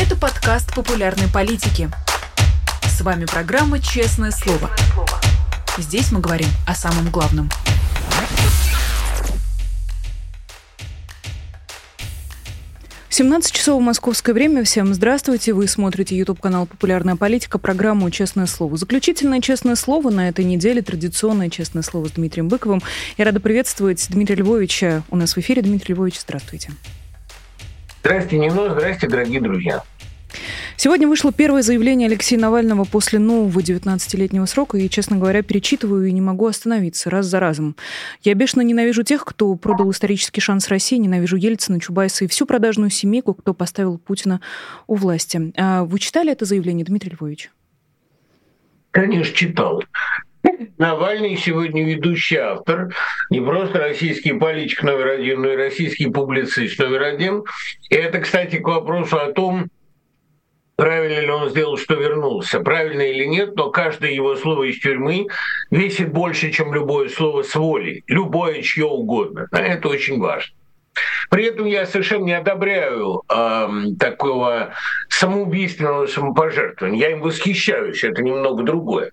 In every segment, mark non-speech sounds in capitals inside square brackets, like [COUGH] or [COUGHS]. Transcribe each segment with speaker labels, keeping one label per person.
Speaker 1: Это подкаст популярной политики. С вами программа «Честное слово». Здесь мы говорим о самом главном. Семнадцать часов московское время. Всем здравствуйте. Вы смотрите YouTube-канал «Популярная политика», программу «Честное слово». Заключительное «Честное слово» на этой неделе, традиционное «Честное слово» с Дмитрием Быковым. Я рада приветствовать Дмитрия Львовича у нас в эфире. Дмитрий Львович, здравствуйте.
Speaker 2: Здрасте, Нина. Здрасте, дорогие друзья.
Speaker 1: Сегодня вышло первое заявление Алексея Навального после нового 19-летнего срока, и, честно говоря, перечитываю и не могу остановиться раз за разом. Я бешено ненавижу тех, кто продал исторический шанс России, ненавижу Ельцина, Чубайса и всю продажную семейку, кто поставил Путина у власти. А вы читали это заявление, Дмитрий Львович?
Speaker 2: Конечно, читал. Навальный сегодня ведущий автор, не просто российский политик номер один, но и российский публицист номер один. И это, кстати, к вопросу о том, правильно ли он сделал, что вернулся, правильно или нет, но каждое его слово из тюрьмы весит больше, чем любое слово с волей, любое чье угодно. А это очень важно. При этом я совершенно не одобряю э, такого самоубийственного самопожертвования. Я им восхищаюсь, это немного другое.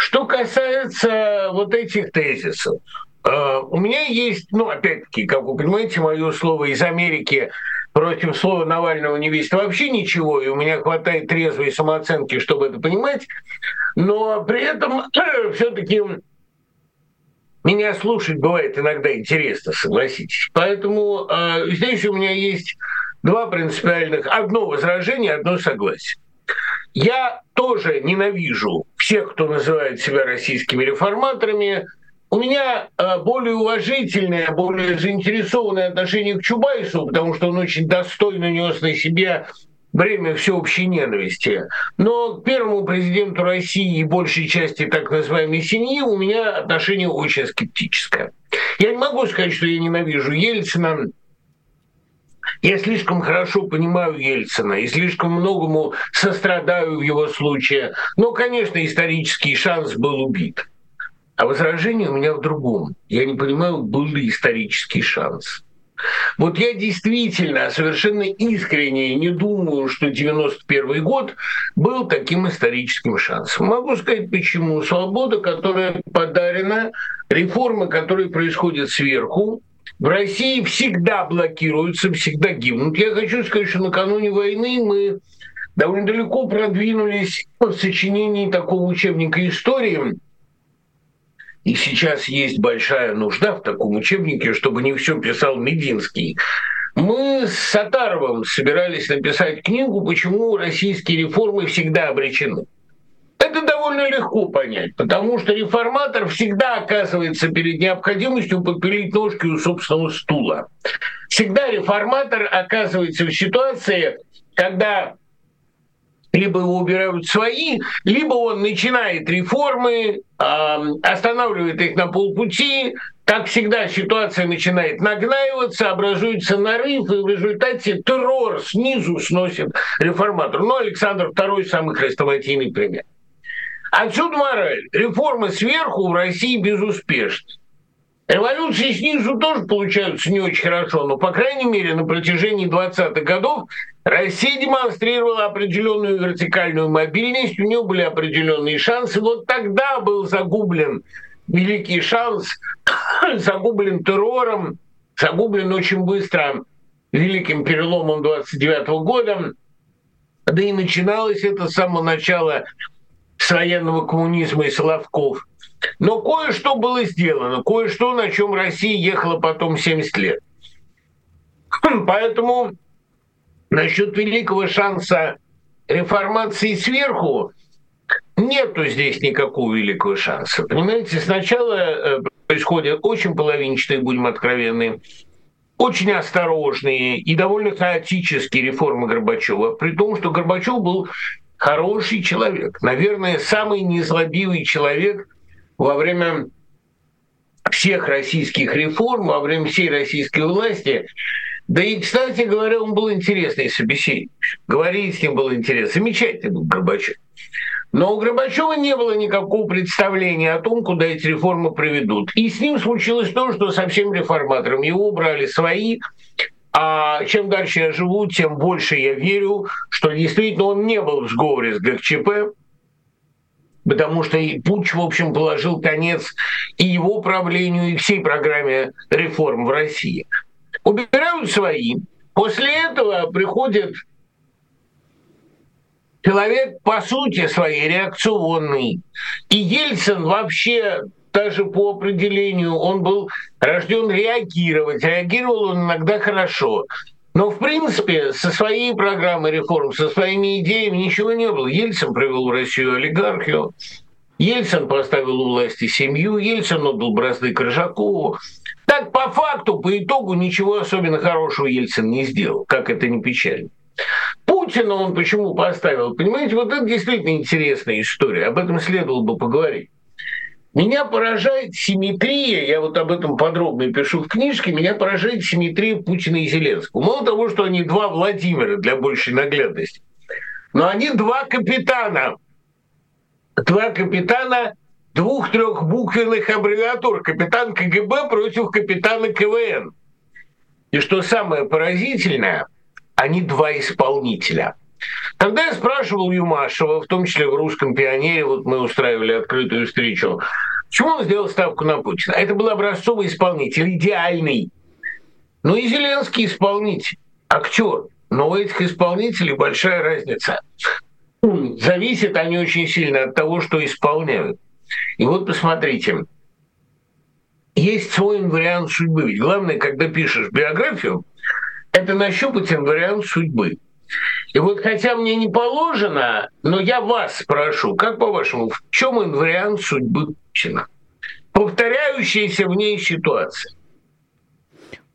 Speaker 2: Что касается вот этих тезисов, э, у меня есть, ну, опять-таки, как вы понимаете, мое слово из Америки против слова Навального не весит вообще ничего, и у меня хватает трезвой самооценки, чтобы это понимать, но при этом [CLEARS THROAT] все-таки меня слушать бывает иногда интересно, согласитесь. Поэтому э, здесь у меня есть два принципиальных, одно возражение, одно согласие. Я тоже ненавижу всех, кто называет себя российскими реформаторами, у меня э, более уважительное, более заинтересованное отношение к Чубайсу, потому что он очень достойно нес на себе бремя всеобщей ненависти. Но к первому президенту России и большей части так называемой семьи у меня отношение очень скептическое. Я не могу сказать, что я ненавижу Ельцина. Я слишком хорошо понимаю Ельцина и слишком многому сострадаю в его случае. Но, конечно, исторический шанс был убит. А возражение у меня в другом. Я не понимаю, был ли исторический шанс. Вот я действительно совершенно искренне не думаю, что 91 год был таким историческим шансом. Могу сказать почему. Свобода, которая подарена, реформы, которые происходят сверху, в России всегда блокируются, всегда гибнут. Я хочу сказать, что накануне войны мы довольно далеко продвинулись в сочинении такого учебника истории, и сейчас есть большая нужда в таком учебнике, чтобы не все писал Мединский. Мы с Сатаровым собирались написать книгу, почему российские реформы всегда обречены. Это довольно легко понять, потому что реформатор всегда оказывается перед необходимостью попилить ножки у собственного стула. Всегда реформатор оказывается в ситуации, когда либо его убирают свои, либо он начинает реформы, останавливает их на полпути. Как всегда, ситуация начинает нагнаиваться, образуется нарыв, и в результате террор снизу сносит реформатор. Ну, Александр II самый хрестоматийный пример. Отсюда мораль. Реформы сверху в России безуспешны. Революции снизу тоже получаются не очень хорошо, но, по крайней мере, на протяжении 20-х годов Россия демонстрировала определенную вертикальную мобильность, у нее были определенные шансы. Вот тогда был загублен великий шанс, [COUGHS] загублен террором, загублен очень быстро великим переломом 29 -го года. Да и начиналось это с самого начала с военного коммунизма и Соловков – но кое-что было сделано, кое-что, на чем Россия ехала потом 70 лет. Поэтому насчет великого шанса реформации сверху нету здесь никакого великого шанса. Понимаете, сначала э, происходят очень половинчатые, будем откровенны, очень осторожные и довольно хаотические реформы Горбачева, при том, что Горбачев был хороший человек, наверное, самый незлобивый человек – во время всех российских реформ, во время всей российской власти. Да и, кстати говоря, он был интересный собеседник. Говорить с ним было интересно. Замечательный был Горбачев. Но у Горбачева не было никакого представления о том, куда эти реформы приведут. И с ним случилось то, что со всем реформатором его убрали свои, А чем дальше я живу, тем больше я верю, что действительно он не был в сговоре с ГКЧП, потому что Путч, в общем, положил конец и его правлению, и всей программе реформ в России. Убирают свои. После этого приходит человек по сути своей реакционный. И Ельцин вообще даже по определению, он был рожден реагировать. Реагировал он иногда хорошо. Но, в принципе, со своей программой реформ, со своими идеями ничего не было. Ельцин привел в Россию олигархию, Ельцин поставил у власти семью, Ельцин отдал бразды Крыжакову. Так, по факту, по итогу, ничего особенно хорошего Ельцин не сделал, как это не печально. Путина он почему поставил? Понимаете, вот это действительно интересная история, об этом следовало бы поговорить. Меня поражает симметрия, я вот об этом подробно пишу в книжке, меня поражает симметрия Путина и Зеленского. Мало того, что они два Владимира для большей наглядности, но они два капитана. Два капитана двух-трехбуквенных аббревиатур. Капитан КГБ против капитана КВН. И что самое поразительное, они два исполнителя – когда я спрашивал Юмашева, в том числе в «Русском пионере», вот мы устраивали открытую встречу, почему он сделал ставку на Путина? Это был образцовый исполнитель, идеальный. Ну и Зеленский исполнитель, актер. Но у этих исполнителей большая разница. Зависят они очень сильно от того, что исполняют. И вот посмотрите, есть свой вариант судьбы. Ведь главное, когда пишешь биографию, это нащупать вариант судьбы. И вот хотя мне не положено, но я вас спрошу, как по-вашему, в чем вариант судьбы Путина? Повторяющаяся в ней ситуация.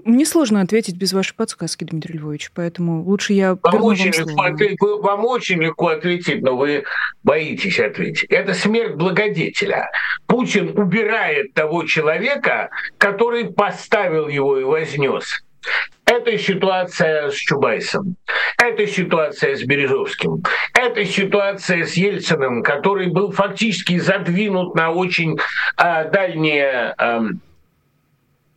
Speaker 1: Мне сложно ответить без вашей подсказки, Дмитрий Львович, поэтому лучше я
Speaker 2: вам очень, вам, легко ответить, вам очень легко ответить, но вы боитесь ответить. Это смерть благодетеля. Путин убирает того человека, который поставил его и вознес. Это ситуация с Чубайсом, это ситуация с Березовским, это ситуация с Ельциным, который был фактически задвинут на очень э, дальние э,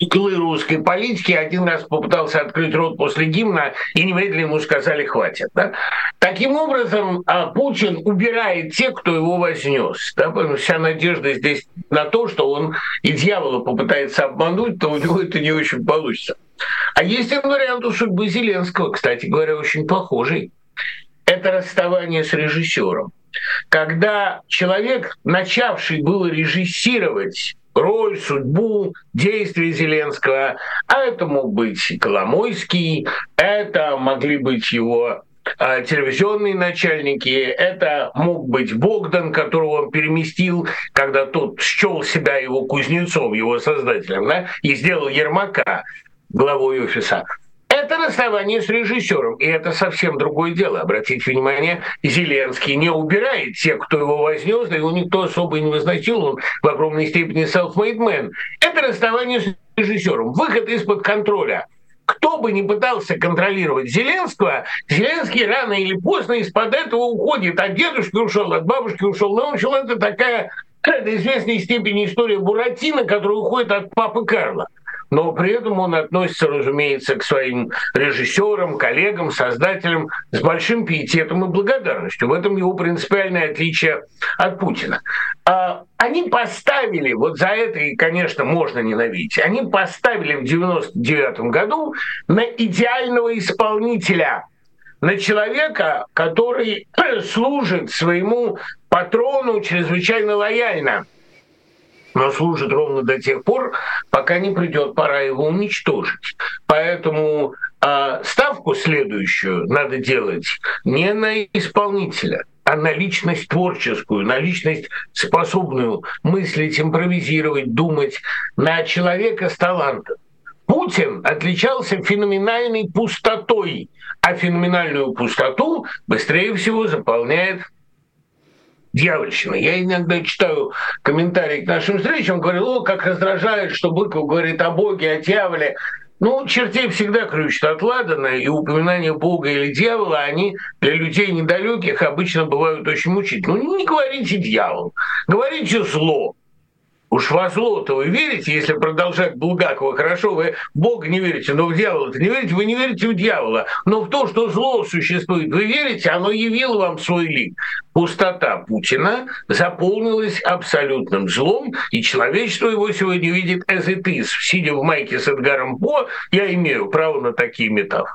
Speaker 2: углы русской политики. Один раз попытался открыть рот после гимна, и немедленно ему сказали «хватит». Да? Таким образом, э, Путин убирает тех, кто его вознес. Да? Вся надежда здесь на то, что он и дьявола попытается обмануть, то у него это не очень получится. А есть и вариант судьбы Зеленского, кстати говоря, очень похожий. Это расставание с режиссером. Когда человек, начавший было режиссировать роль, судьбу, действия Зеленского, а это мог быть Коломойский, это могли быть его а, телевизионные начальники, это мог быть Богдан, которого он переместил, когда тот счел себя его кузнецом, его создателем, да, и сделал Ермака главой офиса. Это расставание с режиссером, и это совсем другое дело. Обратите внимание, Зеленский не убирает тех, кто его вознес, да его никто особо не возносил, он в огромной степени self-made man. Это расставание с режиссером, выход из-под контроля. Кто бы ни пытался контролировать Зеленского, Зеленский рано или поздно из-под этого уходит. От дедушки ушел, от бабушки ушел. Но в это такая [CLEARS THROAT] до известной степени история Буратино, которая уходит от папы Карла но при этом он относится, разумеется, к своим режиссерам, коллегам, создателям с большим пиететом и благодарностью. В этом его принципиальное отличие от Путина. А, они поставили, вот за это и, конечно, можно ненавидеть, они поставили в 99 году на идеального исполнителя – на человека, который служит своему патрону чрезвычайно лояльно но служит ровно до тех пор, пока не придет пора его уничтожить. Поэтому э, ставку следующую надо делать не на исполнителя, а на личность творческую, на личность способную мыслить, импровизировать, думать, на человека с талантом. Путин отличался феноменальной пустотой, а феноменальную пустоту быстрее всего заполняет дьявольщина. Я иногда читаю комментарии к нашим встречам, говорю, о, как раздражает, что Быков говорит о Боге, о дьяволе. Ну, чертей всегда ключ от ладана, и упоминания Бога или дьявола, они для людей недалеких обычно бывают очень мучительны. Ну, не говорите дьявол, говорите зло. Уж во зло-то вы верите, если продолжать Булгакова, хорошо, вы Бога не верите, но в дьявола-то не верите, вы не верите в дьявола. Но в то, что зло существует, вы верите, оно явило вам свой лик. Пустота Путина заполнилась абсолютным злом, и человечество его сегодня видит as it is. Сидя в майке с Эдгаром По, я имею право на такие метафоры.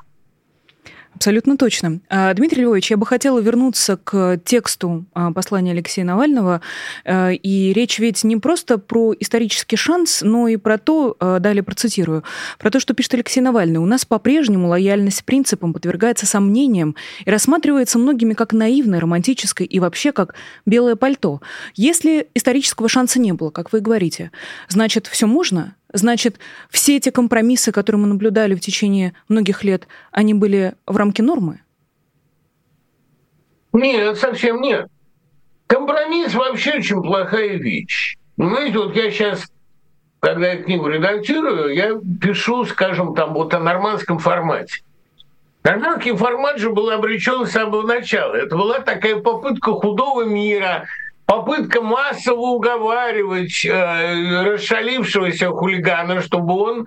Speaker 1: Абсолютно точно. А, Дмитрий Львович, я бы хотела вернуться к тексту а, послания Алексея Навального. А, и речь ведь не просто про исторический шанс, но и про то, далее процитирую, про то, что пишет Алексей Навальный. У нас по-прежнему лояльность принципам подвергается сомнениям и рассматривается многими как наивное, романтическое и вообще как белое пальто. Если исторического шанса не было, как вы говорите, значит, все можно? Значит, все эти компромиссы, которые мы наблюдали в течение многих лет, они были в рамке нормы?
Speaker 2: Нет, совсем нет. Компромисс вообще очень плохая вещь. Понимаете, вот я сейчас, когда я книгу редактирую, я пишу, скажем, там вот о нормандском формате. Нормандский формат же был обречен с самого начала. Это была такая попытка худого мира, попытка массово уговаривать э, расшалившегося хулигана, чтобы он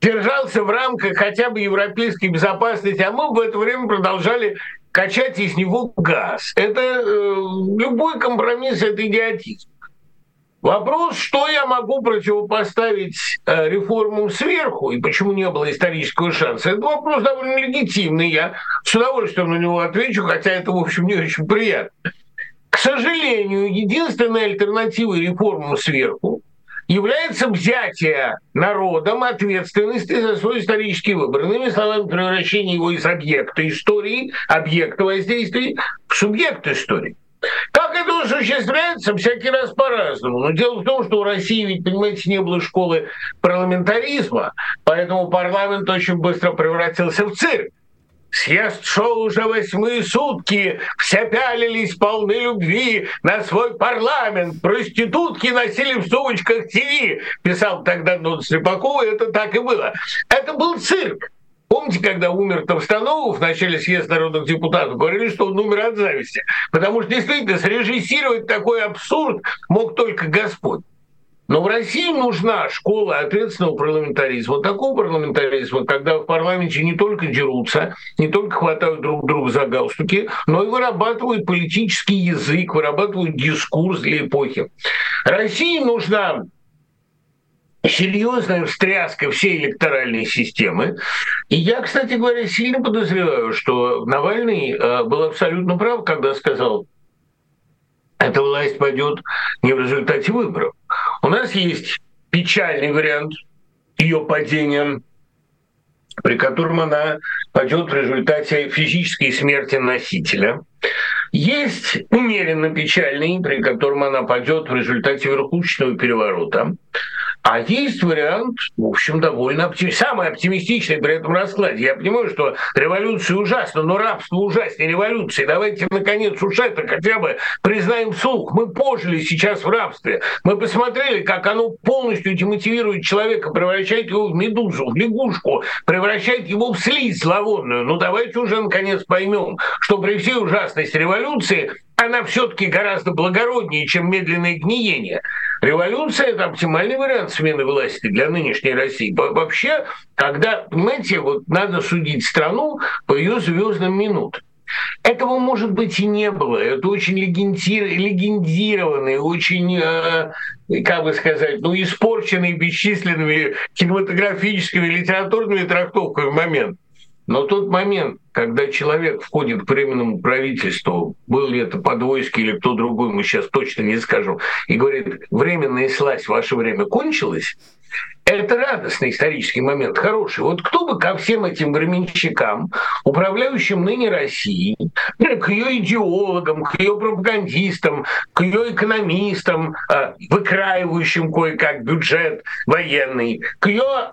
Speaker 2: держался в рамках хотя бы европейской безопасности, а мы в это время продолжали качать из него газ. Это э, любой компромисс, это идиотизм. Вопрос, что я могу противопоставить э, реформам сверху и почему не было исторического шанса, это вопрос довольно легитимный. Я с удовольствием на него отвечу, хотя это, в общем, не очень приятно. К сожалению, единственной альтернативой реформам сверху является взятие народом ответственности за свой исторический выбор. Иными словами, превращение его из объекта истории, объекта воздействия, в субъект истории. Как это осуществляется, всякий раз по-разному. Но дело в том, что у России, ведь, понимаете, не было школы парламентаризма, поэтому парламент очень быстро превратился в цирк. Съезд шел уже восьмые сутки, все пялились полны любви на свой парламент. Проститутки носили в сумочках ТВ, писал тогда Нон Слепакова, это так и было. Это был цирк. Помните, когда умер Товстонов в начале съезда народных депутатов, говорили, что он умер от зависти. Потому что действительно срежиссировать такой абсурд мог только Господь. Но в России нужна школа ответственного парламентаризма, такого парламентаризма, когда в парламенте не только дерутся, не только хватают друг друга за галстуки, но и вырабатывают политический язык, вырабатывают дискурс для эпохи. России нужна серьезная встряска всей электоральной системы. И я, кстати говоря, сильно подозреваю, что Навальный э, был абсолютно прав, когда сказал, эта власть пойдет не в результате выборов. У нас есть печальный вариант ее падения, при котором она пойдет в результате физической смерти носителя. Есть умеренно печальный, при котором она пойдет в результате верхушечного переворота. А есть вариант, в общем, довольно оптимистичный, самый оптимистичный при этом раскладе. Я понимаю, что революция ужасна, но рабство ужаснее революции. Давайте, наконец, уж это хотя бы признаем вслух. Мы пожили сейчас в рабстве. Мы посмотрели, как оно полностью демотивирует человека, превращает его в медузу, в лягушку, превращает его в слизь зловонную. Ну давайте уже, наконец, поймем, что при всей ужасности революции она все-таки гораздо благороднее, чем медленное гниение. Революция – это оптимальный вариант смены власти для нынешней России. Вообще, когда, понимаете, вот надо судить страну по ее звездным минутам. Этого, может быть, и не было. Это очень легендированный, очень, э, как бы сказать, ну, испорченный бесчисленными кинематографическими, литературными трактовками момент. Но тот момент, когда человек входит к временному правительству, был ли это Подвойский или кто другой, мы сейчас точно не скажем, и говорит, временная слазь, ваше время кончилось, это радостный исторический момент, хороший. Вот кто бы ко всем этим временщикам, управляющим ныне Россией, к ее идеологам, к ее пропагандистам, к ее экономистам, а, выкраивающим кое-как бюджет военный, к ее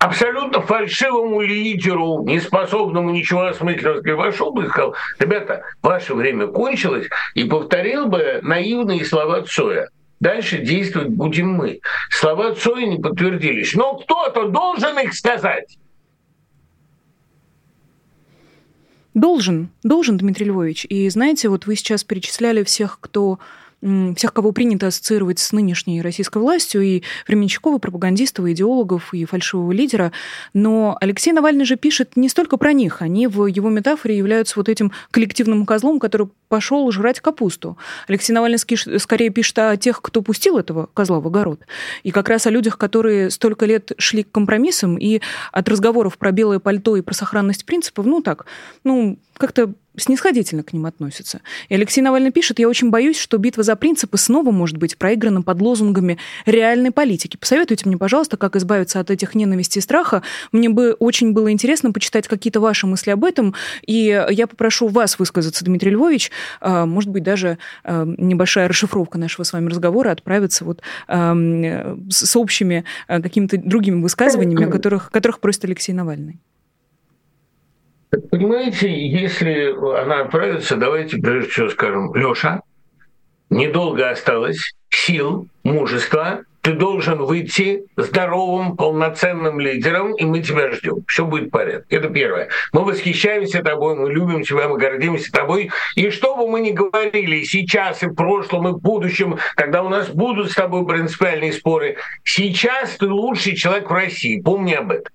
Speaker 2: абсолютно фальшивому лидеру, не способному ничего осмысленно сказать, вошел бы и сказал, ребята, ваше время кончилось, и повторил бы наивные слова Цоя. Дальше действовать будем мы. Слова Цоя не подтвердились. Но кто-то должен их сказать.
Speaker 1: Должен, должен, Дмитрий Львович. И знаете, вот вы сейчас перечисляли всех, кто всех, кого принято ассоциировать с нынешней российской властью, и Временщикова, пропагандистов, идеологов и фальшивого лидера. Но Алексей Навальный же пишет не столько про них. Они в его метафоре являются вот этим коллективным козлом, который пошел жрать капусту. Алексей Навальный скорее пишет о тех, кто пустил этого козла в огород. И как раз о людях, которые столько лет шли к компромиссам, и от разговоров про белое пальто и про сохранность принципов, ну так, ну, как-то снисходительно к ним относятся. И Алексей Навальный пишет, я очень боюсь, что битва за принципы снова может быть проиграна под лозунгами реальной политики. Посоветуйте мне, пожалуйста, как избавиться от этих ненависти и страха. Мне бы очень было интересно почитать какие-то ваши мысли об этом. И я попрошу вас высказаться, Дмитрий Львович. А, может быть, даже а, небольшая расшифровка нашего с вами разговора отправится вот а, с общими какими-то другими высказываниями, о которых, которых просит Алексей Навальный.
Speaker 2: Понимаете, если она отправится, давайте прежде всего скажем, Лёша, недолго осталось, сил, мужества, ты должен выйти здоровым, полноценным лидером, и мы тебя ждем. Все будет в порядке. Это первое. Мы восхищаемся тобой, мы любим тебя, мы гордимся тобой. И что бы мы ни говорили сейчас и в прошлом, и в будущем, когда у нас будут с тобой принципиальные споры, сейчас ты лучший человек в России. Помни об этом.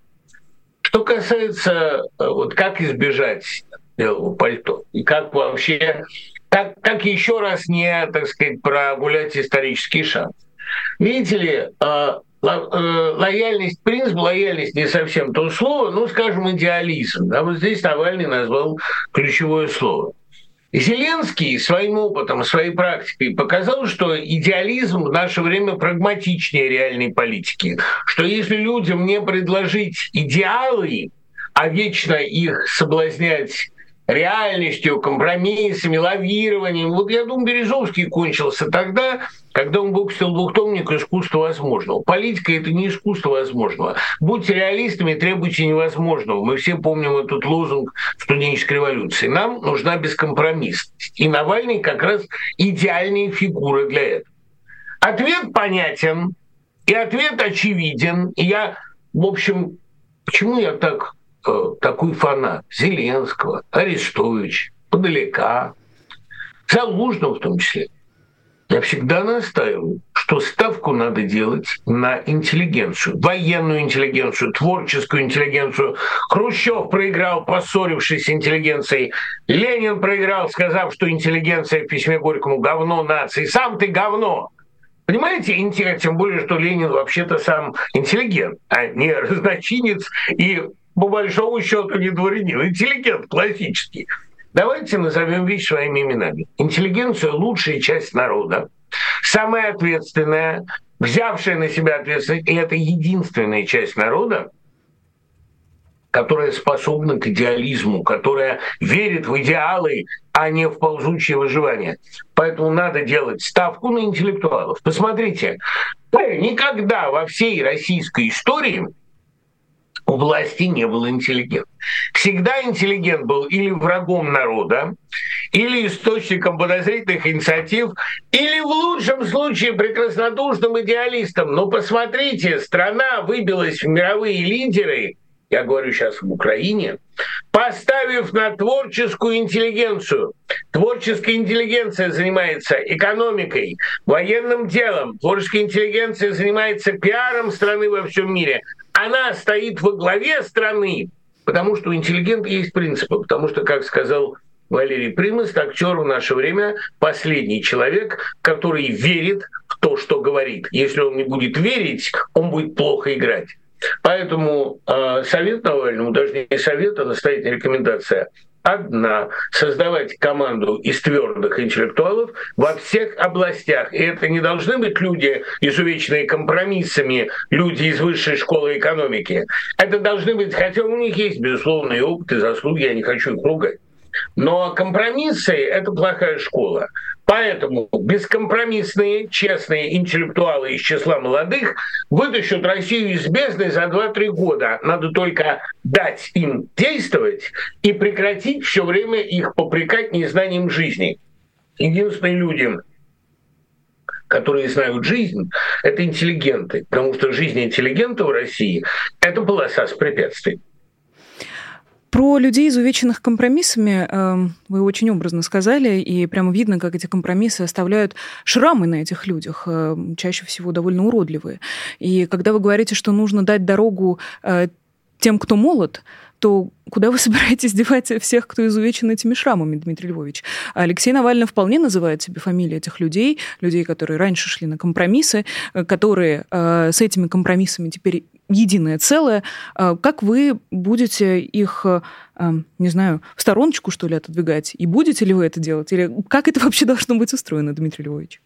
Speaker 2: Что касается, э, вот как избежать белого пальто, и как вообще, как, как еще раз не, так сказать, прогулять исторический шанс. Видите ли, э, э, лояльность, принцип лояльность не совсем то слово, ну, скажем, идеализм. Да, вот здесь Навальный назвал ключевое слово. Зеленский своим опытом, своей практикой показал, что идеализм в наше время прагматичнее реальной политики. Что если людям не предложить идеалы, а вечно их соблазнять реальностью, компромиссами, лавированием. Вот я думаю, Березовский кончился тогда, когда он выпустил двухтомник «Искусство возможного». Политика – это не искусство возможного. Будьте реалистами, требуйте невозможного. Мы все помним этот лозунг студенческой революции. Нам нужна бескомпромиссность. И Навальный как раз идеальная фигура для этого. Ответ понятен, и ответ очевиден. И я, в общем, почему я так такой фанат Зеленского, Арестович, Подалека, Залужного в том числе. Я всегда настаиваю, что ставку надо делать на интеллигенцию, военную интеллигенцию, творческую интеллигенцию. Хрущев проиграл, поссорившись с интеллигенцией. Ленин проиграл, сказав, что интеллигенция в письме Горькому говно нации. Сам ты говно. Понимаете, тем более, что Ленин вообще-то сам интеллигент, а не [LAUGHS] разночинец и по большому счету не дворянин, интеллигент классический. Давайте назовем вещи своими именами. Интеллигенция – лучшая часть народа, самая ответственная, взявшая на себя ответственность, и это единственная часть народа, которая способна к идеализму, которая верит в идеалы, а не в ползучее выживание. Поэтому надо делать ставку на интеллектуалов. Посмотрите, никогда во всей российской истории у власти не был интеллигент. Всегда интеллигент был или врагом народа, или источником подозрительных инициатив, или в лучшем случае прекраснодушным идеалистом. Но посмотрите, страна выбилась в мировые лидеры, я говорю сейчас об Украине, поставив на творческую интеллигенцию. Творческая интеллигенция занимается экономикой, военным делом. Творческая интеллигенция занимается пиаром страны во всем мире она стоит во главе страны, потому что у интеллигента есть принципы, потому что, как сказал Валерий Примыст, актер в наше время последний человек, который верит в то, что говорит. Если он не будет верить, он будет плохо играть. Поэтому э, совет Навальному, даже не совет, а настоятельная рекомендация одна – создавать команду из твердых интеллектуалов во всех областях. И это не должны быть люди, изувеченные компромиссами, люди из высшей школы экономики. Это должны быть, хотя у них есть, безусловно, и опыт, и заслуги, я не хочу их ругать. Но компромиссы – это плохая школа. Поэтому бескомпромиссные, честные интеллектуалы из числа молодых вытащат Россию из бездны за 2-3 года. Надо только дать им действовать и прекратить все время их попрекать незнанием жизни. Единственные люди, которые знают жизнь, это интеллигенты, потому что жизнь интеллигента в России – это полоса с препятствиями.
Speaker 1: Про людей, изувеченных компромиссами, эм, вы очень образно сказали, и прямо видно, как эти компромиссы оставляют шрамы на этих людях, эм, чаще всего довольно уродливые. И когда вы говорите, что нужно дать дорогу э, тем, кто молод, то куда вы [LAUGHS] собираетесь девать всех, кто изувечен этими шрамами, Дмитрий Львович? Алексей Навальный вполне называет себе фамилии этих людей, людей, которые раньше шли на компромиссы, э, которые э, с этими компромиссами теперь единое целое. Э, как вы будете их, э, э, не знаю, в стороночку, что ли, отодвигать? И будете ли вы это делать? Или как это вообще [LAUGHS] должно быть устроено, Дмитрий Львович?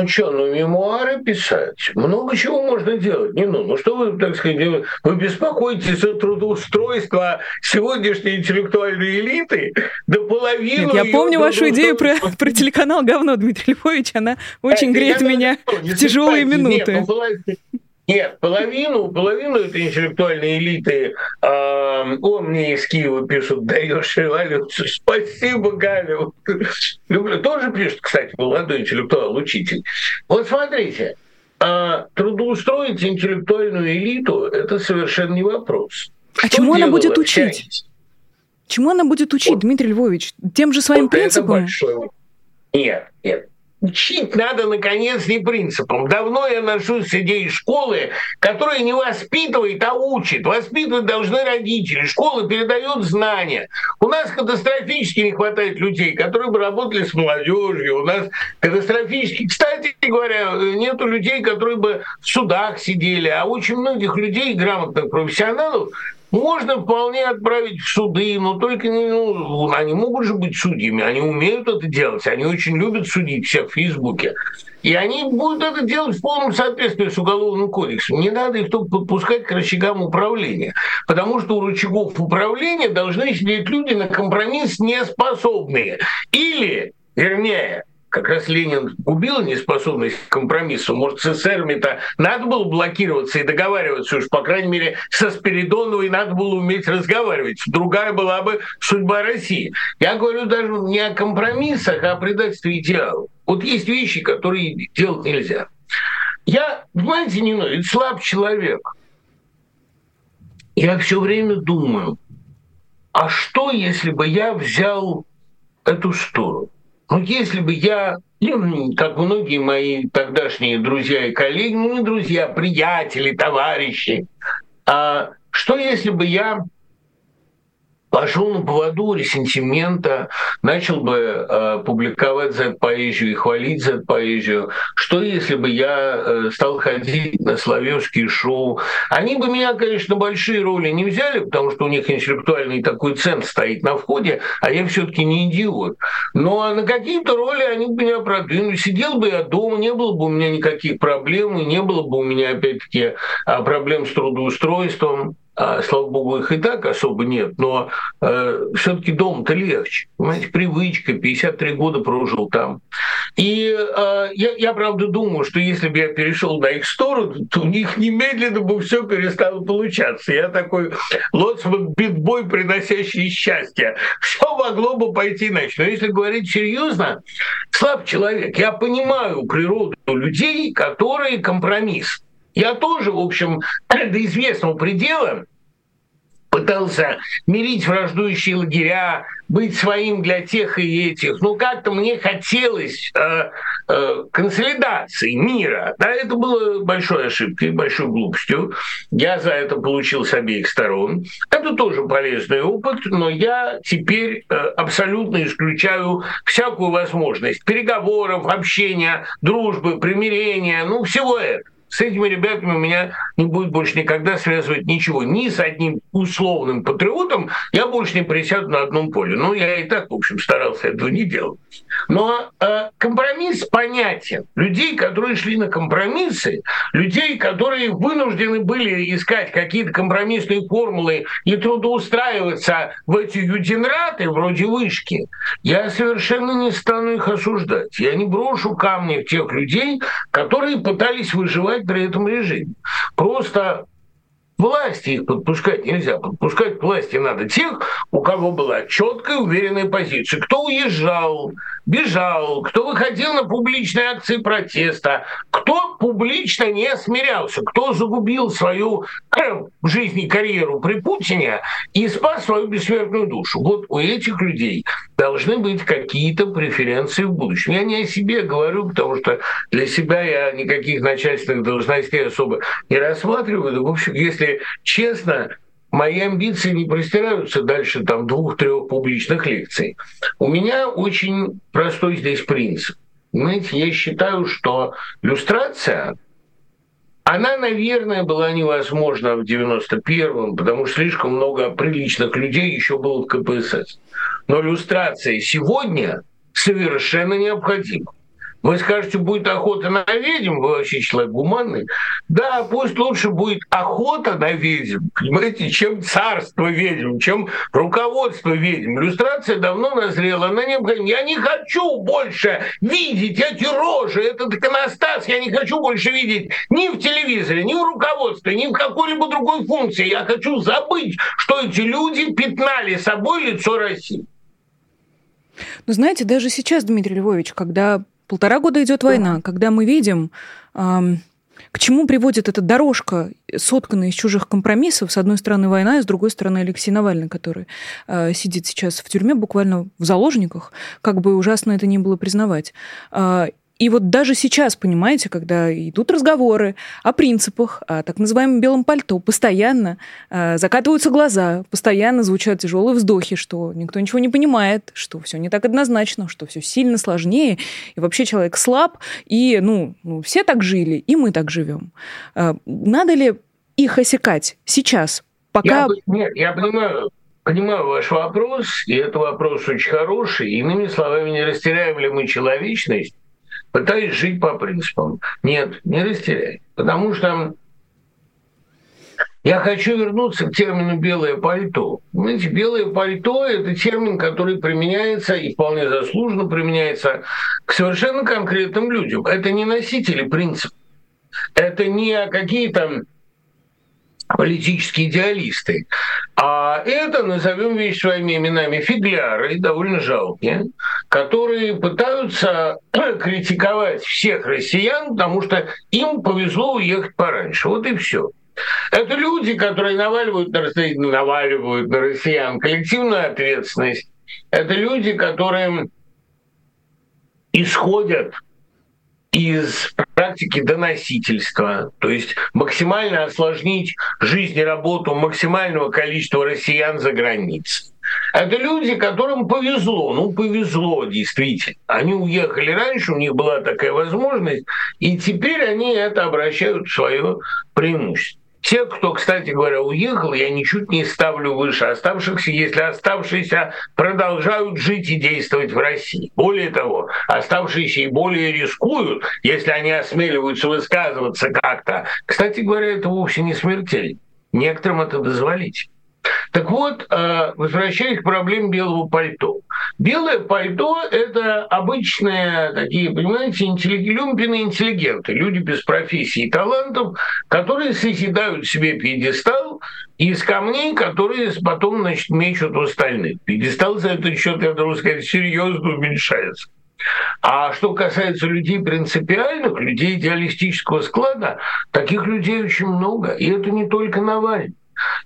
Speaker 2: Ну что, ну мемуары писать. Много чего можно делать. Не, ну, ну что вы, так сказать, вы беспокоитесь за трудоустройство сегодняшней интеллектуальной элиты? До половины...
Speaker 1: Нет, я помню вашу идею про, про телеканал «Говно», Дмитрий Львович. Она очень греет меня в тяжелые минуты. Нет, ну,
Speaker 2: нет, половину, половину этой интеллектуальной элиты, э, о, мне из Киева пишут, даешь революцию, спасибо, Галя. Люблю. Тоже пишет, кстати, молодой интеллектуал, учитель. Вот смотрите, э, трудоустроить интеллектуальную элиту – это совершенно не вопрос.
Speaker 1: А Что чему она будет учить? Часть? Чему она будет учить, вот. Дмитрий Львович? Тем же своим вот принципом?
Speaker 2: Нет, нет. Учить надо, наконец, не принципом. Давно я ношу с идеей школы, которая не воспитывает, а учит. Воспитывать должны родители. Школа передает знания. У нас катастрофически не хватает людей, которые бы работали с молодежью. У нас катастрофически... Кстати говоря, нету людей, которые бы в судах сидели. А очень многих людей, грамотных профессионалов, можно вполне отправить в суды, но только не, ну, они могут же быть судьями, они умеют это делать, они очень любят судить всех в Фейсбуке. И они будут это делать в полном соответствии с Уголовным кодексом. Не надо их только подпускать к рычагам управления. Потому что у рычагов управления должны сидеть люди на компромисс неспособные. Или, вернее, как раз Ленин убил неспособность к компромиссу. Может, с эсерами-то надо было блокироваться и договариваться уж, по крайней мере, со Спиридоновой надо было уметь разговаривать. Другая была бы судьба России. Я говорю даже не о компромиссах, а о предательстве идеалов. Вот есть вещи, которые делать нельзя. Я, понимаете, не ведь слаб человек. Я все время думаю, а что, если бы я взял эту сторону? Но ну, если бы я, как многие мои тогдашние друзья и коллеги, ну не друзья, приятели, товарищи, а что если бы я пошел на поводу ресентимента, начал бы э, публиковать за поэзию и хвалить за поэзию. Что если бы я э, стал ходить на славянские шоу? Они бы меня, конечно, большие роли не взяли, потому что у них интеллектуальный такой центр стоит на входе, а я все таки не идиот. Но на какие-то роли они бы меня продвинули. Сидел бы я дома, не было бы у меня никаких проблем, и не было бы у меня, опять-таки, а, проблем с трудоустройством. А, слава богу, их и так особо нет, но э, все-таки дом-то легче. Понимаете, привычка, 53 года прожил там. И э, я, я правда думаю, что если бы я перешел на их сторону, то у них немедленно бы все перестало получаться. Я такой лоцман битбой, приносящий счастье. Все могло бы пойти иначе. Но если говорить серьезно, слаб человек. Я понимаю природу людей, которые компромисс. Я тоже, в общем, [CLEARS THROAT] до известного предела пытался мирить враждующие лагеря, быть своим для тех и этих. Ну, как-то мне хотелось э, э, консолидации мира. Да, это было большой ошибкой, большой глупостью. Я за это получил с обеих сторон. Это тоже полезный опыт, но я теперь э, абсолютно исключаю всякую возможность переговоров, общения, дружбы, примирения, ну, всего этого. С этими ребятами меня не будет больше никогда связывать ничего. Ни с одним условным патриотом я больше не присяду на одном поле. Ну, я и так, в общем, старался этого не делать. Но э, компромисс понятен. Людей, которые шли на компромиссы, людей, которые вынуждены были искать какие-то компромиссные формулы и трудоустраиваться в эти юдинраты, вроде вышки, я совершенно не стану их осуждать. Я не брошу камни в тех людей, которые пытались выживать при этом режиме. Просто власти их подпускать нельзя. Подпускать власти надо тех, у кого была четкая, уверенная позиция. Кто уезжал, бежал, кто выходил на публичные акции протеста, кто публично не смирялся, кто загубил свою э, жизнь и карьеру при Путине и спас свою бессмертную душу. Вот у этих людей должны быть какие-то преференции в будущем. Я не о себе говорю, потому что для себя я никаких начальственных должностей особо не рассматриваю. В общем, если честно, мои амбиции не простираются дальше там двух-трех публичных лекций. У меня очень простой здесь принцип. Знаете, я считаю, что люстрация, она, наверное, была невозможна в 91-м, потому что слишком много приличных людей еще было в КПСС. Но люстрация сегодня совершенно необходима. Вы скажете, будет охота на ведьм, вы вообще человек гуманный. Да, пусть лучше будет охота на ведьм, понимаете, чем царство ведьм, чем руководство ведьм. Иллюстрация давно назрела, она необходима. Я не хочу больше видеть эти рожи, этот иконостас, я не хочу больше видеть ни в телевизоре, ни в руководстве, ни в какой-либо другой функции. Я хочу забыть, что эти люди пятнали собой лицо России.
Speaker 1: Ну, знаете, даже сейчас, Дмитрий Львович, когда Полтора года идет война, когда мы видим, к чему приводит эта дорожка, сотканная из чужих компромиссов. С одной стороны война, и с другой стороны Алексей Навальный, который э, сидит сейчас в тюрьме, буквально в заложниках, как бы ужасно это ни было признавать. А, и вот даже сейчас, понимаете, когда идут разговоры о принципах, о так называемом белом пальто, постоянно э, закатываются глаза, постоянно звучат тяжелые вздохи, что никто ничего не понимает, что все не так однозначно, что все сильно сложнее, и вообще человек слаб, и ну, ну все так жили, и мы так живем. Э, надо ли их осекать сейчас, пока...
Speaker 2: Я, нет, я понимаю, Понимаю ваш вопрос, и это вопрос очень хороший. Иными словами, не растеряем ли мы человечность, пытаюсь жить по принципам. Нет, не растеряй. Потому что я хочу вернуться к термину «белое пальто». Знаете, белое пальто – это термин, который применяется и вполне заслуженно применяется к совершенно конкретным людям. Это не носители принципов. Это не какие-то политические идеалисты. А это, назовем вещи своими именами, фигляры, довольно жалкие, которые пытаются [CLEARS THROAT] критиковать всех россиян, потому что им повезло уехать пораньше. Вот и все. Это люди, которые наваливают на, россиян, наваливают на россиян коллективную ответственность. Это люди, которые исходят из практики доносительства, то есть максимально осложнить жизнь и работу максимального количества россиян за границей. Это люди, которым повезло, ну повезло действительно. Они уехали раньше, у них была такая возможность, и теперь они это обращают в свое преимущество. Те, кто, кстати говоря, уехал, я ничуть не ставлю выше оставшихся, если оставшиеся продолжают жить и действовать в России. Более того, оставшиеся и более рискуют, если они осмеливаются высказываться как-то. Кстати говоря, это вовсе не смертельно. Некоторым это дозволить. Так вот, э, возвращаясь к проблеме белого пальто. Белое пальто – это обычные такие, понимаете, люмпины интеллигенты, люди без профессии и талантов, которые созидают себе пьедестал из камней, которые потом значит, мечут в остальных. Пьедестал за этот счет, я должен сказать, серьезно уменьшается. А что касается людей принципиальных, людей идеалистического склада, таких людей очень много. И это не только Навальный.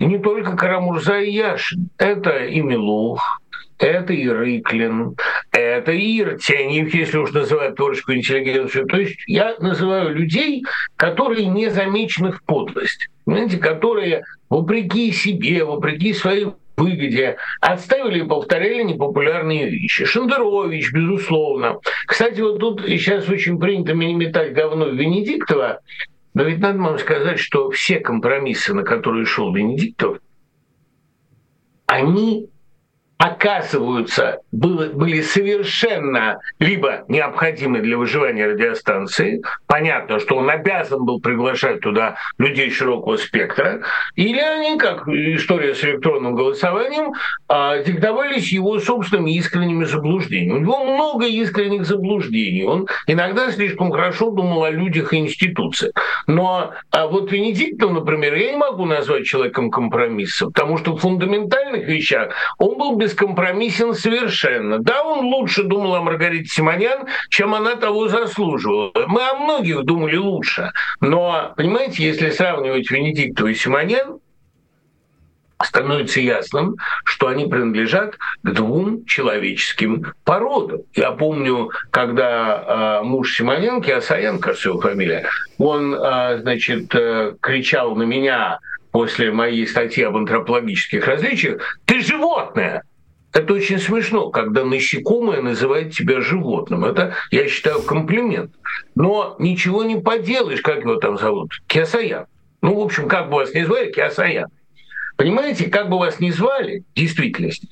Speaker 2: Не только Карамурза и Яшин. Это и Милух, это и Рыклин, это и Иртеньев, если уж называть творческую интеллигенцию. То есть я называю людей, которые не замечены в подлость. Понимаете, которые вопреки себе, вопреки своей выгоде, отставили и повторяли непопулярные вещи. Шендерович, безусловно. Кстати, вот тут сейчас очень принято метать говно Венедиктова, но ведь надо вам сказать, что все компромиссы, на которые шел Венедиктов, они оказываются, были, были совершенно либо необходимы для выживания радиостанции, понятно, что он обязан был приглашать туда людей широкого спектра, или они, как история с электронным голосованием, а, диктовались его собственными искренними заблуждениями. У него много искренних заблуждений. Он иногда слишком хорошо думал о людях и институциях. Но а вот Венедиктов, например, я не могу назвать человеком компромисса, потому что в фундаментальных вещах он был бескомпромиссен совершенно. Да, он лучше думал о Маргарите Симонян, чем она того заслуживала. Мы о многих думали лучше. Но, понимаете, если сравнивать Венедиктова и Симонян, становится ясным, что они принадлежат к двум человеческим породам. Я помню, когда э, муж Симоненко, Асаян, кажется, его фамилия, он, э, значит, э, кричал на меня после моей статьи об антропологических различиях, «Ты животное!» Это очень смешно, когда насекомое называет тебя животным. Это, я считаю, комплимент. Но ничего не поделаешь, как его там зовут. Киасаян. Ну, в общем, как бы вас ни звали, Киасаян. Понимаете, как бы вас ни звали в действительности,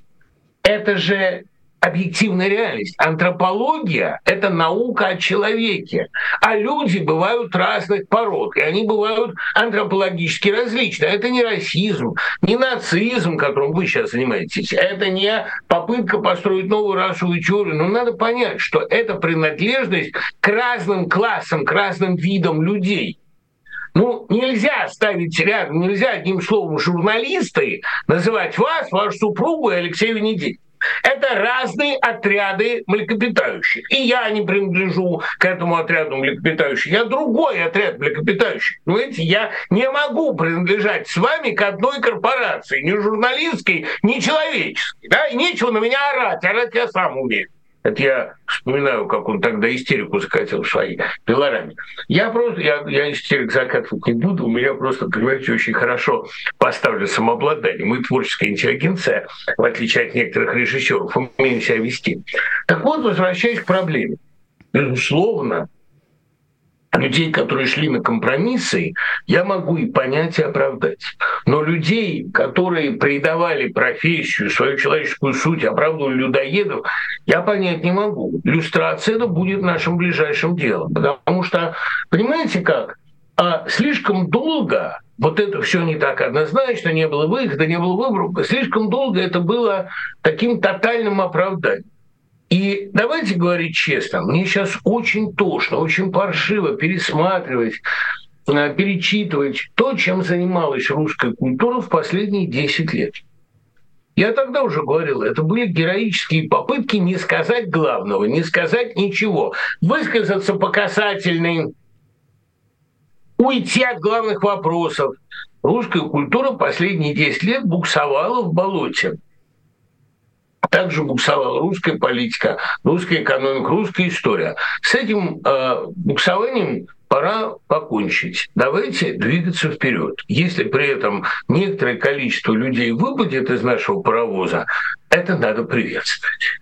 Speaker 2: это же объективная реальность. Антропология — это наука о человеке. А люди бывают разных пород, и они бывают антропологически различны. Это не расизм, не нацизм, которым вы сейчас занимаетесь. Это не попытка построить новую расовую теорию. Но надо понять, что это принадлежность к разным классам, к разным видам людей. Ну, нельзя ставить рядом, нельзя одним словом журналисты называть вас, вашу супругу и Алексея Венедиктова. Это разные отряды млекопитающих. И я не принадлежу к этому отряду млекопитающих. Я другой отряд млекопитающих. Понимаете, я не могу принадлежать с вами к одной корпорации. Ни журналистской, ни человеческой. Да? И нечего на меня орать. Орать я сам умею. Это я вспоминаю, как он тогда истерику закатил в своей пилораме. Я просто, я, я истерик закатывать не буду, у меня просто, понимаете, очень хорошо поставлю самообладание. Мы творческая интеллигенция, в отличие от некоторых режиссеров, умеем себя вести. Так вот, возвращаясь к проблеме. Безусловно, людей, которые шли на компромиссы, я могу и понять, и оправдать. Но людей, которые предавали профессию, свою человеческую суть, оправдывали людоедов, я понять не могу. Люстрация это будет нашим ближайшим делом. Потому что, понимаете как, а слишком долго вот это все не так однозначно, не было выхода, не было выбора, слишком долго это было таким тотальным оправданием. И давайте говорить честно, мне сейчас очень тошно, очень паршиво пересматривать э, перечитывать то, чем занималась русская культура в последние 10 лет. Я тогда уже говорил, это были героические попытки не сказать главного, не сказать ничего, высказаться по касательной, уйти от главных вопросов. Русская культура последние 10 лет буксовала в болоте также буксовала русская политика, русская экономика, русская история. С этим э, буксованием пора покончить. Давайте двигаться вперед. Если при этом некоторое количество людей выпадет из нашего паровоза, это надо приветствовать.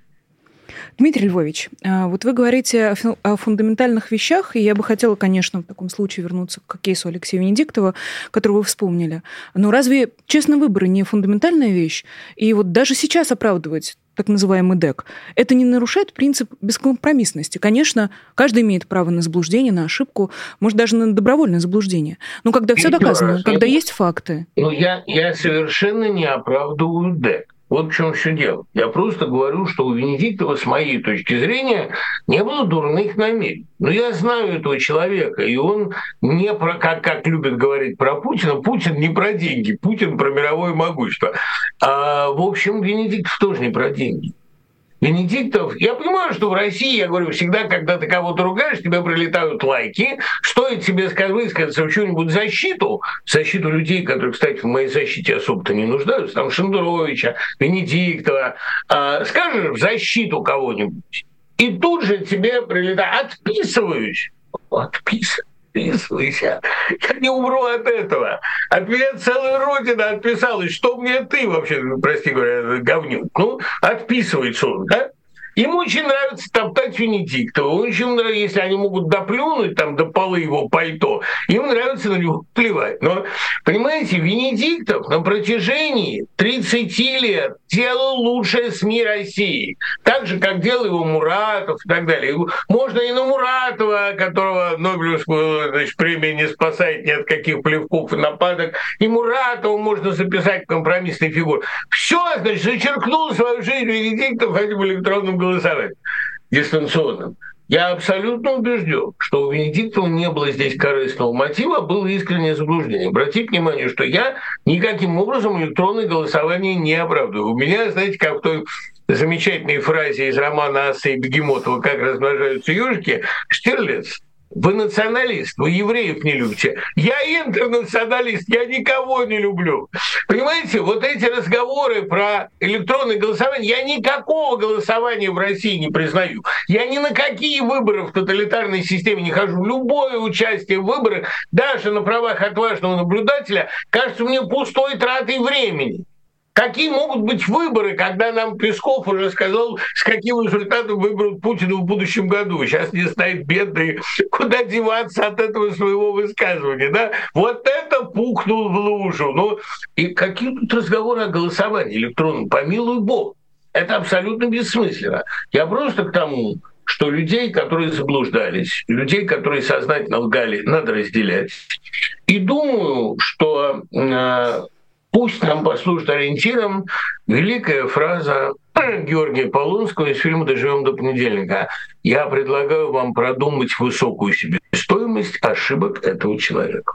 Speaker 1: Дмитрий Львович, а, вот вы говорите о фундаментальных вещах, и я бы хотела, конечно, в таком случае вернуться к кейсу Алексея Венедиктова, которого вы вспомнили. Но разве честный выбор не фундаментальная вещь? И вот даже сейчас оправдывать так называемый ДЭК, это не нарушает принцип бескомпромиссности. Конечно, каждый имеет право на заблуждение, на ошибку, может, даже на добровольное заблуждение. Но когда все доказано, когда есть факты.
Speaker 2: Ну, я, я совершенно не оправдываю ДЭК. Вот в чем все дело. Я просто говорю, что у Венедиктова, с моей точки зрения, не было дурных намерений. Но я знаю этого человека, и он не про, как, как любят говорить про Путина, Путин не про деньги, Путин про мировое могущество. А, в общем, Венедиктов тоже не про деньги. Венедиктов, я понимаю, что в России, я говорю, всегда, когда ты кого-то ругаешь, тебе прилетают лайки. Стоит тебе сказать, высказаться в чью-нибудь защиту, защиту людей, которые, кстати, в моей защите особо-то не нуждаются, там Шендеровича, Венедиктова, э, скажешь в защиту кого-нибудь, и тут же тебе прилетает, отписываюсь, отписываюсь отписывайся. Я не умру от этого. От меня целая родина отписалась. Что мне ты вообще, прости говоря, говнюк? Ну, отписывается он, да? Ему очень нравится топтать Венедиктова. Очень нравится, если они могут доплюнуть там до полы его пальто, им нравится на него плевать. Но, понимаете, Венедиктов на протяжении 30 лет делал лучшее СМИ России. Так же, как делал его Муратов и так далее. Можно и на Муратова, которого Нобелевскую значит, премия не спасает ни от каких плевков и нападок, и Муратова можно записать компромиссной фигуре. Все, значит, зачеркнул свою жизнь Венедиктов этим электронным голосованием дистанционным. Я абсолютно убежден, что у Венедиктова не было здесь корыстного мотива, а было искреннее заблуждение. Обратите внимание, что я никаким образом электронное голосование не оправдываю. У меня, знаете, как в той замечательной фразе из романа Аса и Бегемотова «Как размножаются ежики», Штирлиц вы националист, вы евреев не любите. Я интернационалист, я никого не люблю. Понимаете, вот эти разговоры про электронное голосование, я никакого голосования в России не признаю. Я ни на какие выборы в тоталитарной системе не хожу. Любое участие в выборах, даже на правах отважного наблюдателя, кажется мне пустой тратой времени. Какие могут быть выборы, когда нам Песков уже сказал, с каким результатом выберут Путина в будущем году? Сейчас не стоит бедный, куда деваться от этого своего высказывания. Да? Вот это пухнул в лужу. Ну, и какие тут разговоры о голосовании электронном? Помилуй бог. Это абсолютно бессмысленно. Я просто к тому, что людей, которые заблуждались, людей, которые сознательно лгали, надо разделять. И думаю, что э, Пусть нам послужит ориентиром великая фраза Георгия Полонского из фильма «Доживем до понедельника». Я предлагаю вам продумать высокую себестоимость ошибок этого человека.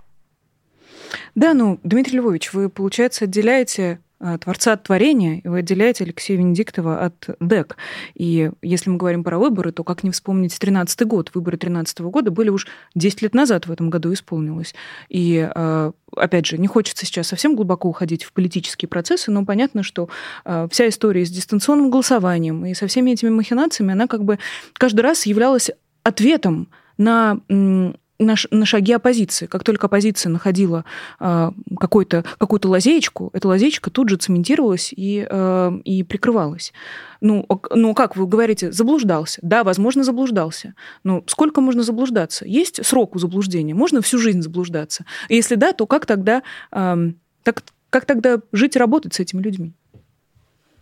Speaker 1: Да, ну, Дмитрий Львович, вы, получается, отделяете творца от творения, и вы отделяете Алексея Венедиктова от ДЭК. И если мы говорим про выборы, то как не вспомнить 13 год? Выборы 13 года были уж 10 лет назад в этом году исполнилось. И, э, опять же, не хочется сейчас совсем глубоко уходить в политические процессы, но понятно, что э, вся история с дистанционным голосованием и со всеми этими махинациями, она как бы каждый раз являлась ответом на на, на шаги оппозиции. Как только оппозиция находила э, какую-то какую лазеечку, эта лазеечка тут же цементировалась и, э, и прикрывалась. Ну, ну, как вы говорите, заблуждался. Да, возможно, заблуждался. Но сколько можно заблуждаться? Есть срок у заблуждения? Можно всю жизнь заблуждаться? Если да, то как тогда, э, так, как тогда жить и работать с этими людьми?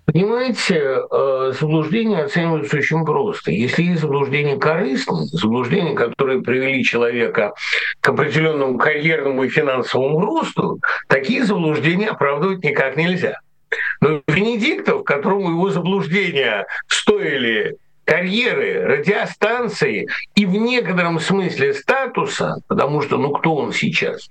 Speaker 2: Понимаете, э, заблуждения оцениваются очень просто. Если есть заблуждение корыстное, заблуждения, которые привели человека к определенному карьерному и финансовому росту, такие заблуждения оправдывать никак нельзя. Но Венедиктов, которому его заблуждения стоили карьеры, радиостанции и в некотором смысле статуса, потому что ну кто он сейчас,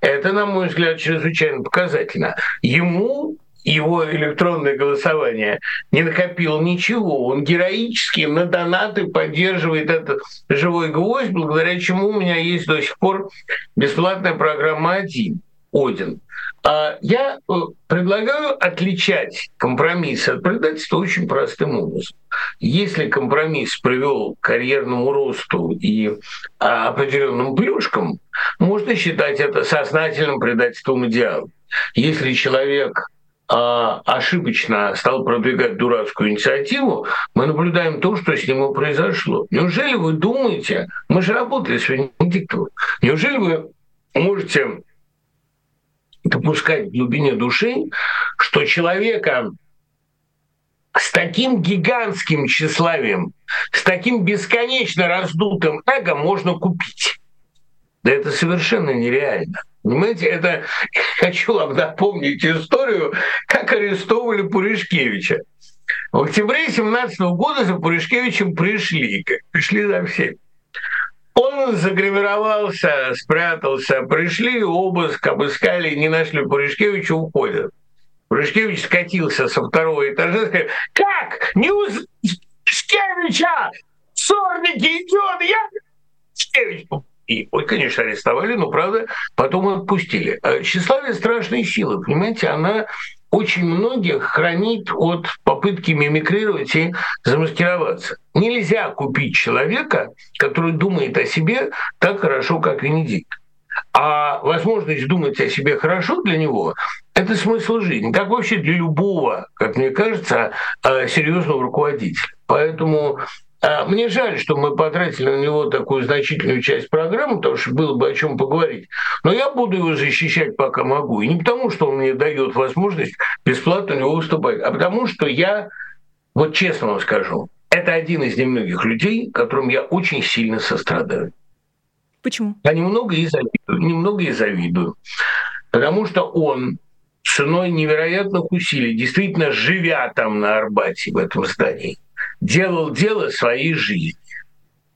Speaker 2: это, на мой взгляд, чрезвычайно показательно. Ему его электронное голосование не накопил ничего. Он героически на донаты поддерживает этот живой гвоздь, благодаря чему у меня есть до сих пор бесплатная программа «Один». Один. А я э, предлагаю отличать компромисс от предательства очень простым образом. Если компромисс привел к карьерному росту и а, определенным плюшкам, можно считать это сознательным предательством идеала. Если человек ошибочно стал продвигать дурацкую инициативу, мы наблюдаем то, что с ним произошло. Неужели вы думаете, мы же работали с Венедиктовым, неужели вы можете допускать в глубине души, что человека с таким гигантским тщеславием, с таким бесконечно раздутым эго можно купить? Да это совершенно нереально. Понимаете, это хочу вам напомнить историю, как арестовывали Пуришкевича. В октябре 17 года за Пуришкевичем пришли, пришли за всеми. Он загримировался, спрятался, пришли, обыск, обыскали, не нашли Пуришкевича, уходят. Пуришкевич скатился со второго этажа, сказал, как? Не у Шкевича! Сорники идет! Я... Шкевич и, ой, конечно, арестовали, но, правда, потом отпустили. А тщеславие – страшной силы, понимаете, она очень многих хранит от попытки мимикрировать и замаскироваться. Нельзя купить человека, который думает о себе так хорошо, как Венедикт. А возможность думать о себе хорошо для него – это смысл жизни. Как вообще для любого, как мне кажется, а, серьезного руководителя. Поэтому мне жаль, что мы потратили на него такую значительную часть программы, потому что было бы о чем поговорить. Но я буду его защищать, пока могу. И не потому, что он мне дает возможность бесплатно у него выступать, а потому что я, вот честно вам скажу, это один из немногих людей, которым я очень сильно сострадаю.
Speaker 1: Почему?
Speaker 2: Я немного и завидую, немного и завидую. Потому что он ценой невероятных усилий, действительно живя там на Арбате, в этом здании, делал дело своей жизни.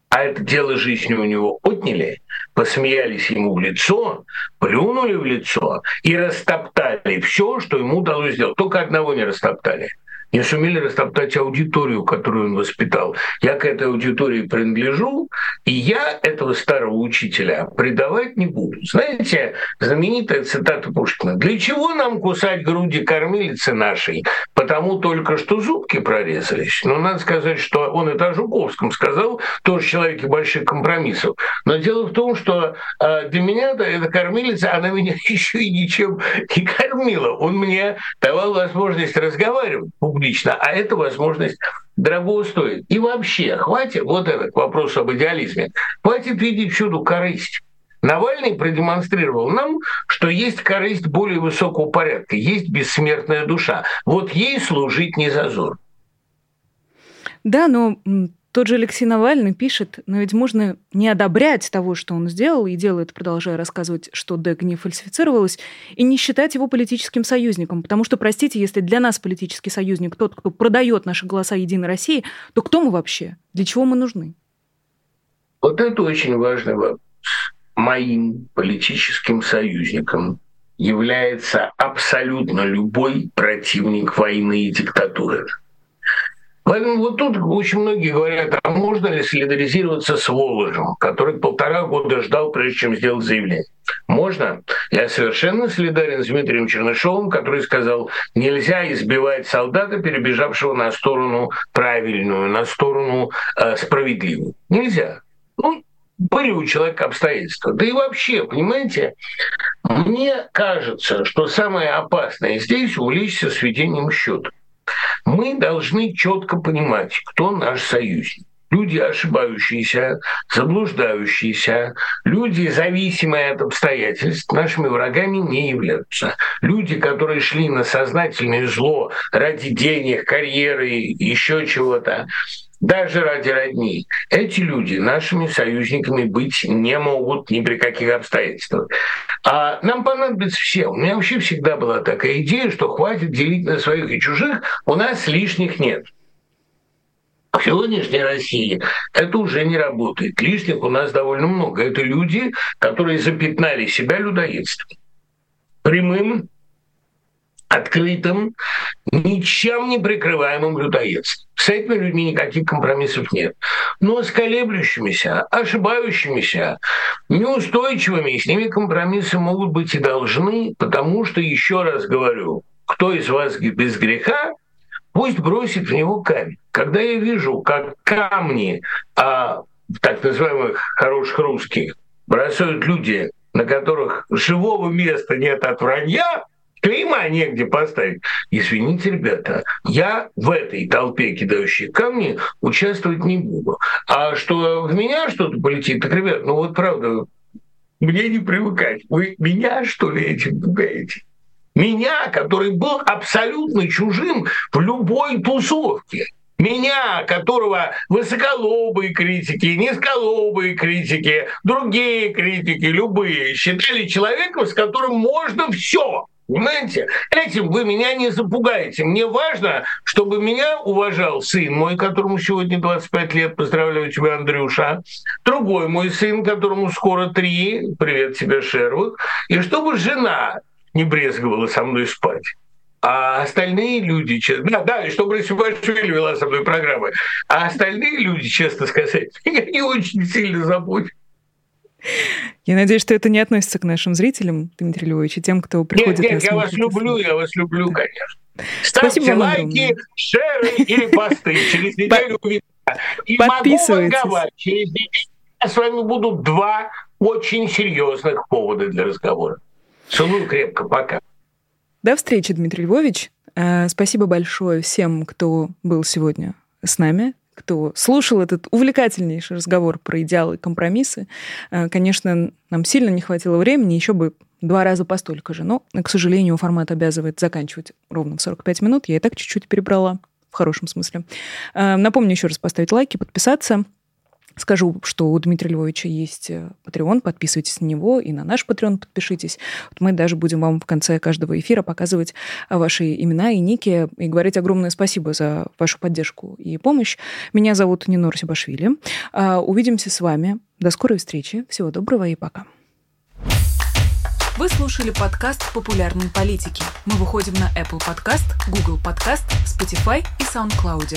Speaker 2: А это дело жизни у него отняли, посмеялись ему в лицо, плюнули в лицо и растоптали все, что ему удалось сделать. Только одного не растоптали – не сумели растоптать аудиторию, которую он воспитал. Я к этой аудитории принадлежу, и я этого старого учителя предавать не буду. Знаете, знаменитая цитата Пушкина. «Для чего нам кусать груди кормилицы нашей? Потому только что зубки прорезались». Но надо сказать, что он это о Жуковском сказал, тоже человек больших компромиссов. Но дело в том, что э, для меня да, эта кормилица, она меня [LAUGHS] еще и ничем не кормила. Он мне давал возможность разговаривать публично, а эта возможность дорого стоит. И вообще, хватит, вот это к вопросу об идеализме, хватит видеть чуду корысть. Навальный продемонстрировал нам, что есть корысть более высокого порядка, есть бессмертная душа. Вот ей служить не зазор.
Speaker 1: Да, но тот же Алексей Навальный пишет, но ведь можно не одобрять того, что он сделал, и делает, продолжая рассказывать, что ДЭК не фальсифицировалось, и не считать его политическим союзником. Потому что, простите, если для нас политический союзник тот, кто продает наши голоса Единой России, то кто мы вообще? Для чего мы нужны?
Speaker 2: Вот это очень важный вопрос. Моим политическим союзником является абсолютно любой противник войны и диктатуры. Поэтому вот тут очень многие говорят, а можно ли солидаризироваться с Воложем, который полтора года ждал, прежде чем сделать заявление. Можно. Я совершенно солидарен с Дмитрием Чернышовым, который сказал, нельзя избивать солдата, перебежавшего на сторону правильную, на сторону э, справедливую. Нельзя. Ну, были у человека обстоятельства. Да и вообще, понимаете, мне кажется, что самое опасное здесь увлечься сведением счета мы должны четко понимать, кто наш союзник. Люди ошибающиеся, заблуждающиеся, люди, зависимые от обстоятельств, нашими врагами не являются. Люди, которые шли на сознательное зло ради денег, карьеры, еще чего-то, даже ради родни. Эти люди нашими союзниками быть не могут ни при каких обстоятельствах. А нам понадобится все. У меня вообще всегда была такая идея, что хватит делить на своих и чужих, у нас лишних нет. В сегодняшней России это уже не работает. Лишних у нас довольно много. Это люди, которые запятнали себя людоедством. Прямым открытым, ничем не прикрываемым людоедством. С этими людьми никаких компромиссов нет. Но с колеблющимися, ошибающимися, неустойчивыми, с ними компромиссы могут быть и должны, потому что, еще раз говорю, кто из вас без греха, пусть бросит в него камень. Когда я вижу, как камни а, так называемых хороших русских бросают люди, на которых живого места нет от вранья, Клейма негде поставить. Извините, ребята, я в этой толпе, кидающей камни, участвовать не буду. А что в меня что-то полетит, так, ребят, ну вот правда, мне не привыкать. Вы меня, что ли, этим пугаете? Меня, который был абсолютно чужим в любой тусовке. Меня, которого высоколобые критики, низколобые критики, другие критики, любые, считали человеком, с которым можно все. Понимаете? Этим вы меня не запугаете. Мне важно, чтобы меня уважал сын мой, которому сегодня 25 лет, поздравляю тебя, Андрюша, другой мой сын, которому скоро три, привет тебе, Шервуд, и чтобы жена не брезговала со мной спать. А остальные люди, да, да, и чтобы Расибашвили вела со мной программы, а остальные люди, честно сказать, [LAUGHS] меня не очень сильно заботят.
Speaker 1: Я надеюсь, что это не относится к нашим зрителям, Дмитрий Львович, и тем, кто приходит
Speaker 2: Нет, нет, я вас люблю, я вас люблю, конечно. Ставьте Спасибо лайки, шеры или [LAUGHS] посты. Через неделю увидимся. И могу вам через неделю с вами будут два очень серьезных повода для разговора. Целую крепко, пока.
Speaker 1: До встречи, Дмитрий Львович. Э, спасибо большое всем, кто был сегодня с нами. Кто слушал этот увлекательнейший разговор про идеалы и компромиссы. Э, конечно, нам сильно не хватило времени, еще бы два раза по столько же. Но, к сожалению, формат обязывает заканчивать ровно в 45 минут. Я и так чуть-чуть перебрала, в хорошем смысле. Э, напомню еще раз поставить лайки, подписаться. Скажу, что у Дмитрия Львовича есть Patreon, э, подписывайтесь на него, и на наш Patreon подпишитесь. Вот мы даже будем вам в конце каждого эфира показывать ваши имена и ники, и говорить огромное спасибо за вашу поддержку и помощь. Меня зовут Нинор Сибашвили. А, увидимся с вами. До скорой встречи. Всего доброго и пока. Вы слушали подкаст «Популярные политики». Мы выходим на Apple Podcast, Google Podcast, Spotify и SoundCloud.